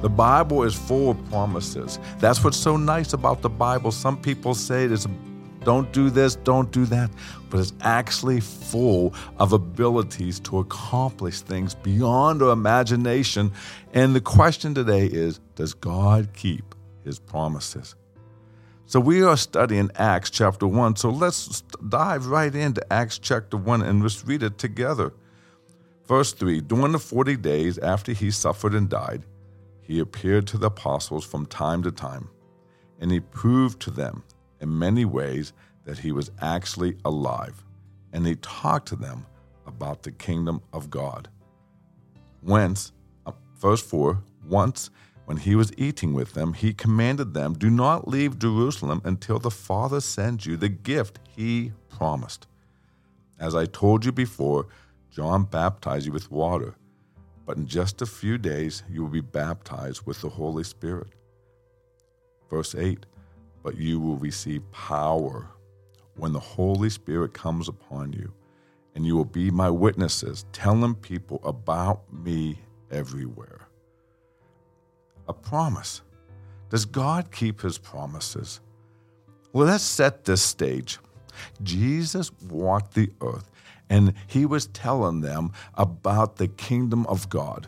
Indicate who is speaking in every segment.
Speaker 1: The Bible is full of promises. That's what's so nice about the Bible. Some people say it's don't do this, don't do that, but it's actually full of abilities to accomplish things beyond our imagination. And the question today is Does God keep his promises? So we are studying Acts chapter 1. So let's dive right into Acts chapter 1 and let's read it together. Verse 3 During the 40 days after he suffered and died, he appeared to the apostles from time to time, and he proved to them in many ways that he was actually alive, and he talked to them about the kingdom of God. Whence, uh, verse 4 Once, when he was eating with them, he commanded them, Do not leave Jerusalem until the Father sends you the gift he promised. As I told you before, John baptized you with water but in just a few days you will be baptized with the Holy Spirit. Verse 8 But you will receive power when the Holy Spirit comes upon you, and you will be my witnesses, telling people about me everywhere. A promise. Does God keep his promises? Well, let's set this stage. Jesus walked the earth and he was telling them about the kingdom of God.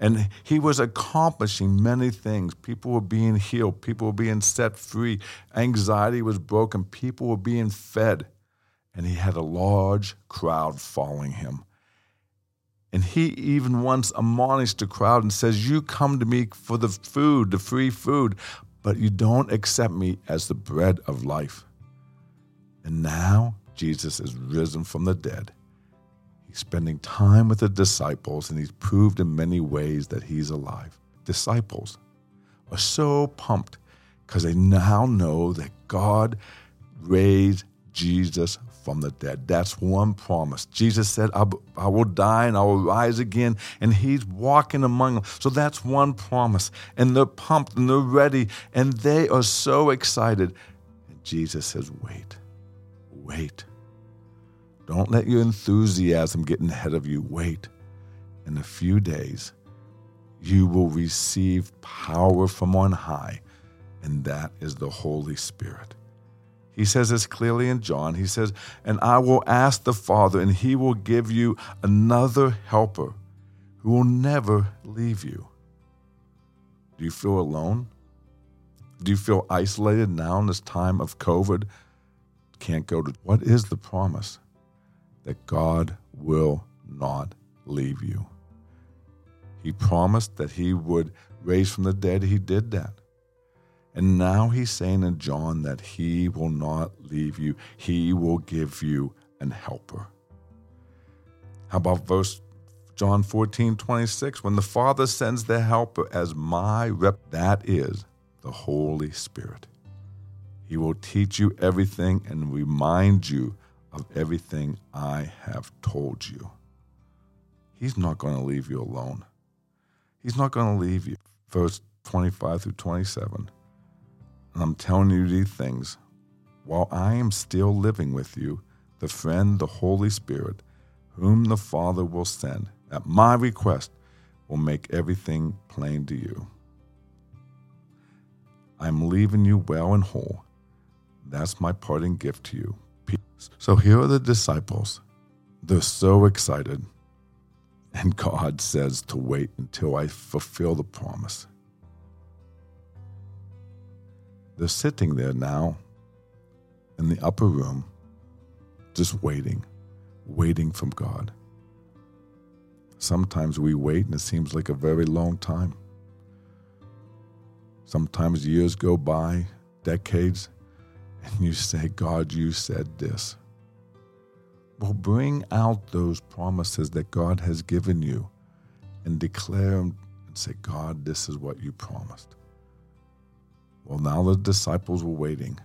Speaker 1: And he was accomplishing many things. People were being healed, people were being set free, anxiety was broken, people were being fed. And he had a large crowd following him. And he even once admonished the crowd and says, You come to me for the food, the free food, but you don't accept me as the bread of life. And now Jesus is risen from the dead. He's spending time with the disciples, and he's proved in many ways that he's alive. Disciples are so pumped because they now know that God raised Jesus from the dead. That's one promise. Jesus said, I will die and I will rise again. And he's walking among them. So that's one promise. And they're pumped and they're ready and they are so excited. And Jesus says, Wait wait. Don't let your enthusiasm get ahead of you. Wait. In a few days, you will receive power from on high, and that is the Holy Spirit. He says this clearly in John. He says, And I will ask the Father, and he will give you another helper who will never leave you. Do you feel alone? Do you feel isolated now in this time of COVID can't go to. What is the promise? That God will not leave you. He promised that he would raise from the dead. He did that. And now he's saying in John that he will not leave you, he will give you an helper. How about verse John 14, 26? When the Father sends the helper as my rep, that is the Holy Spirit. He will teach you everything and remind you of everything I have told you. He's not going to leave you alone. He's not going to leave you. Verse 25 through 27. And I'm telling you these things while I am still living with you, the friend, the Holy Spirit, whom the Father will send at my request, will make everything plain to you. I'm leaving you well and whole that's my parting gift to you. Peace. So here are the disciples. They're so excited. And God says to wait until I fulfill the promise. They're sitting there now in the upper room, just waiting, waiting from God. Sometimes we wait and it seems like a very long time. Sometimes years go by, decades, and you say, God, you said this. Well, bring out those promises that God has given you and declare them and say, God, this is what you promised. Well, now the disciples were waiting,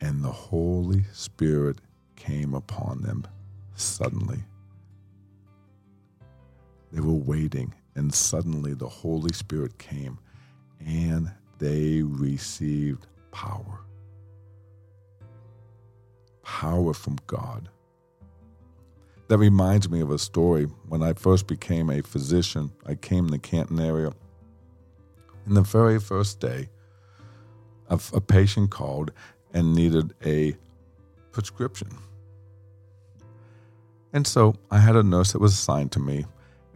Speaker 1: and the Holy Spirit came upon them suddenly. They were waiting, and suddenly the Holy Spirit came, and they received power. Power from God. That reminds me of a story. When I first became a physician, I came in the Canton area. In the very first day, a, a patient called and needed a prescription. And so I had a nurse that was assigned to me,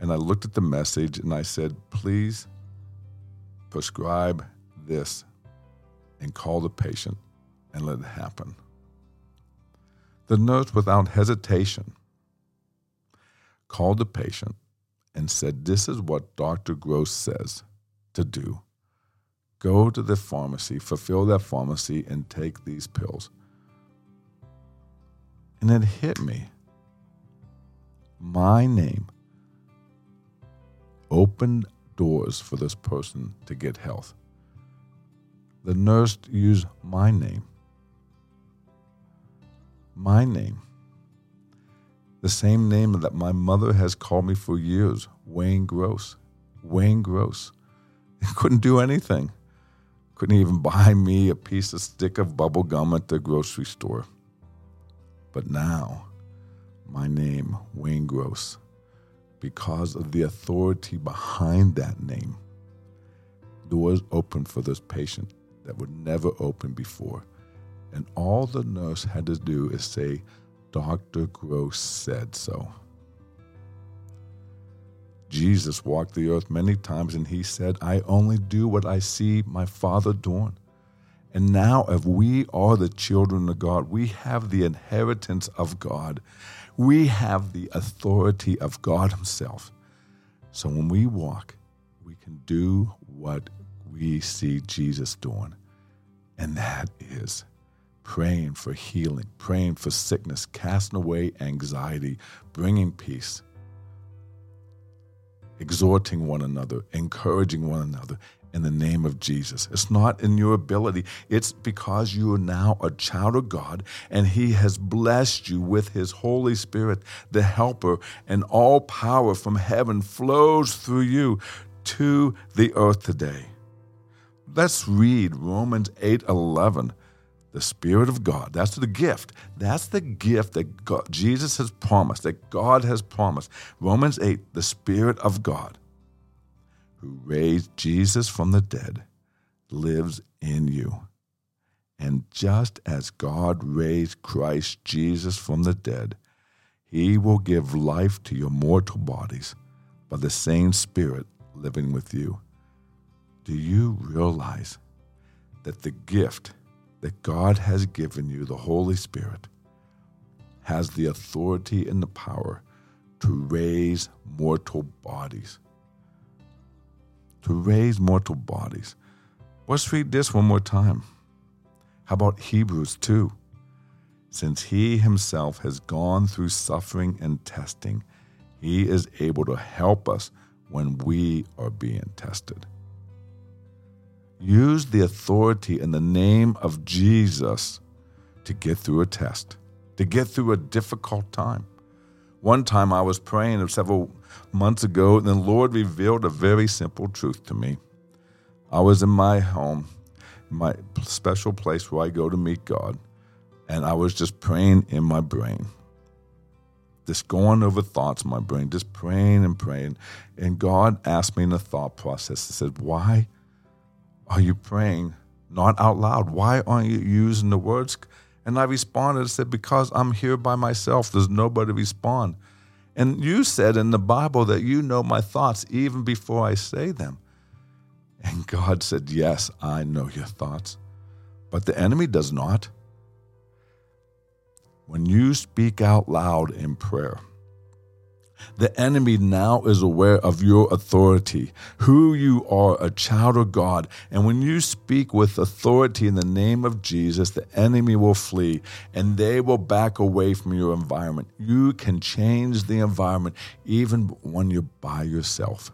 Speaker 1: and I looked at the message and I said, Please prescribe this and call the patient and let it happen. The nurse, without hesitation, called the patient and said, This is what Dr. Gross says to do. Go to the pharmacy, fulfill that pharmacy, and take these pills. And it hit me. My name opened doors for this person to get health. The nurse used my name. My name. The same name that my mother has called me for years Wayne Gross. Wayne Gross. couldn't do anything. Couldn't even buy me a piece of stick of bubble gum at the grocery store. But now, my name, Wayne Gross, because of the authority behind that name, doors open for this patient that would never open before. And all the nurse had to do is say, Dr. Gross said so. Jesus walked the earth many times and he said, I only do what I see my Father doing. And now, if we are the children of God, we have the inheritance of God. We have the authority of God Himself. So when we walk, we can do what we see Jesus doing. And that is praying for healing, praying for sickness, casting away anxiety, bringing peace exhorting one another, encouraging one another in the name of Jesus. It's not in your ability, it's because you are now a child of God and He has blessed you with His Holy Spirit, the helper, and all power from heaven flows through you to the earth today. Let's read Romans 8 11 the Spirit of God. That's the gift. That's the gift that God, Jesus has promised, that God has promised. Romans 8, the Spirit of God, who raised Jesus from the dead, lives in you. And just as God raised Christ Jesus from the dead, he will give life to your mortal bodies by the same Spirit living with you. Do you realize that the gift that God has given you, the Holy Spirit, has the authority and the power to raise mortal bodies. To raise mortal bodies. Let's read this one more time. How about Hebrews 2? Since he himself has gone through suffering and testing, he is able to help us when we are being tested. Use the authority in the name of Jesus to get through a test, to get through a difficult time. One time I was praying several months ago, and the Lord revealed a very simple truth to me. I was in my home, my special place where I go to meet God, and I was just praying in my brain. Just going over thoughts in my brain, just praying and praying. And God asked me in the thought process, He said, Why are you praying not out loud? Why aren't you using the words? And I responded, I said, Because I'm here by myself. There's nobody to respond. And you said in the Bible that you know my thoughts even before I say them. And God said, Yes, I know your thoughts. But the enemy does not. When you speak out loud in prayer, the enemy now is aware of your authority, who you are, a child of God. And when you speak with authority in the name of Jesus, the enemy will flee and they will back away from your environment. You can change the environment even when you're by yourself.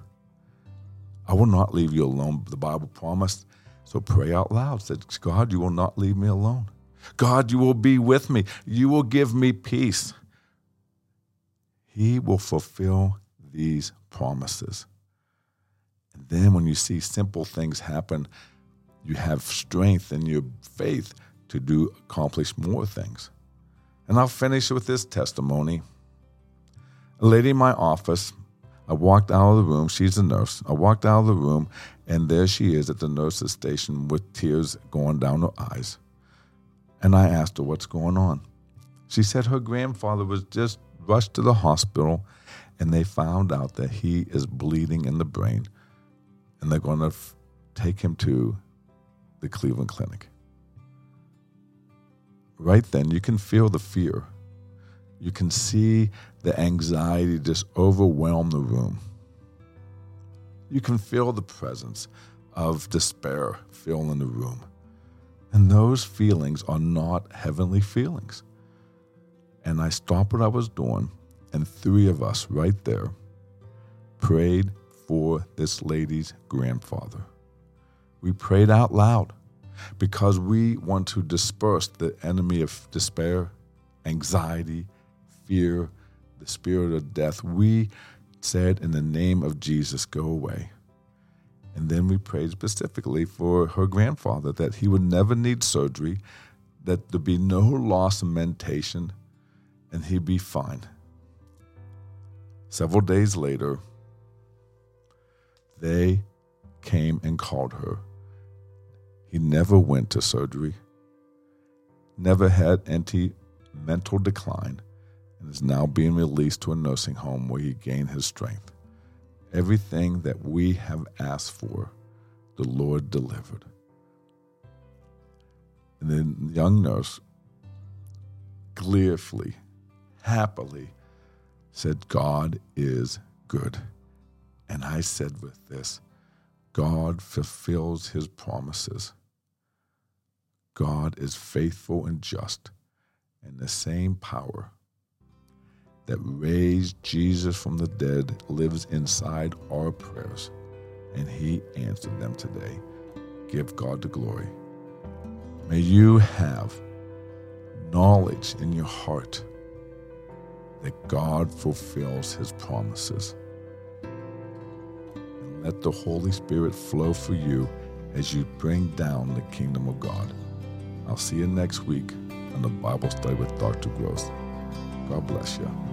Speaker 1: I will not leave you alone, the Bible promised. So pray out loud. Said, God, you will not leave me alone. God, you will be with me. You will give me peace. He will fulfill these promises. And then when you see simple things happen, you have strength in your faith to do accomplish more things. And I'll finish with this testimony. A lady in my office, I walked out of the room. She's a nurse. I walked out of the room, and there she is at the nurse's station with tears going down her eyes. And I asked her, What's going on? She said her grandfather was just rushed to the hospital, and they found out that he is bleeding in the brain, and they're going to f- take him to the Cleveland Clinic. Right then, you can feel the fear. You can see the anxiety just overwhelm the room. You can feel the presence of despair fill in the room. And those feelings are not heavenly feelings. And I stopped what I was doing, and three of us right there prayed for this lady's grandfather. We prayed out loud because we want to disperse the enemy of despair, anxiety, fear, the spirit of death. We said, In the name of Jesus, go away. And then we prayed specifically for her grandfather that he would never need surgery, that there be no loss of mentation, and he'd be fine. Several days later, they came and called her. He never went to surgery, never had any mental decline, and is now being released to a nursing home where he gained his strength. Everything that we have asked for, the Lord delivered. And then the young nurse gleefully, happily said, God is good. And I said with this, God fulfills his promises. God is faithful and just, and the same power that raised Jesus from the dead lives inside our prayers, and He answered them today. Give God the glory. May you have knowledge in your heart that God fulfills His promises. And let the Holy Spirit flow for you as you bring down the kingdom of God. I'll see you next week on the Bible study with Dr. Gross. God bless you.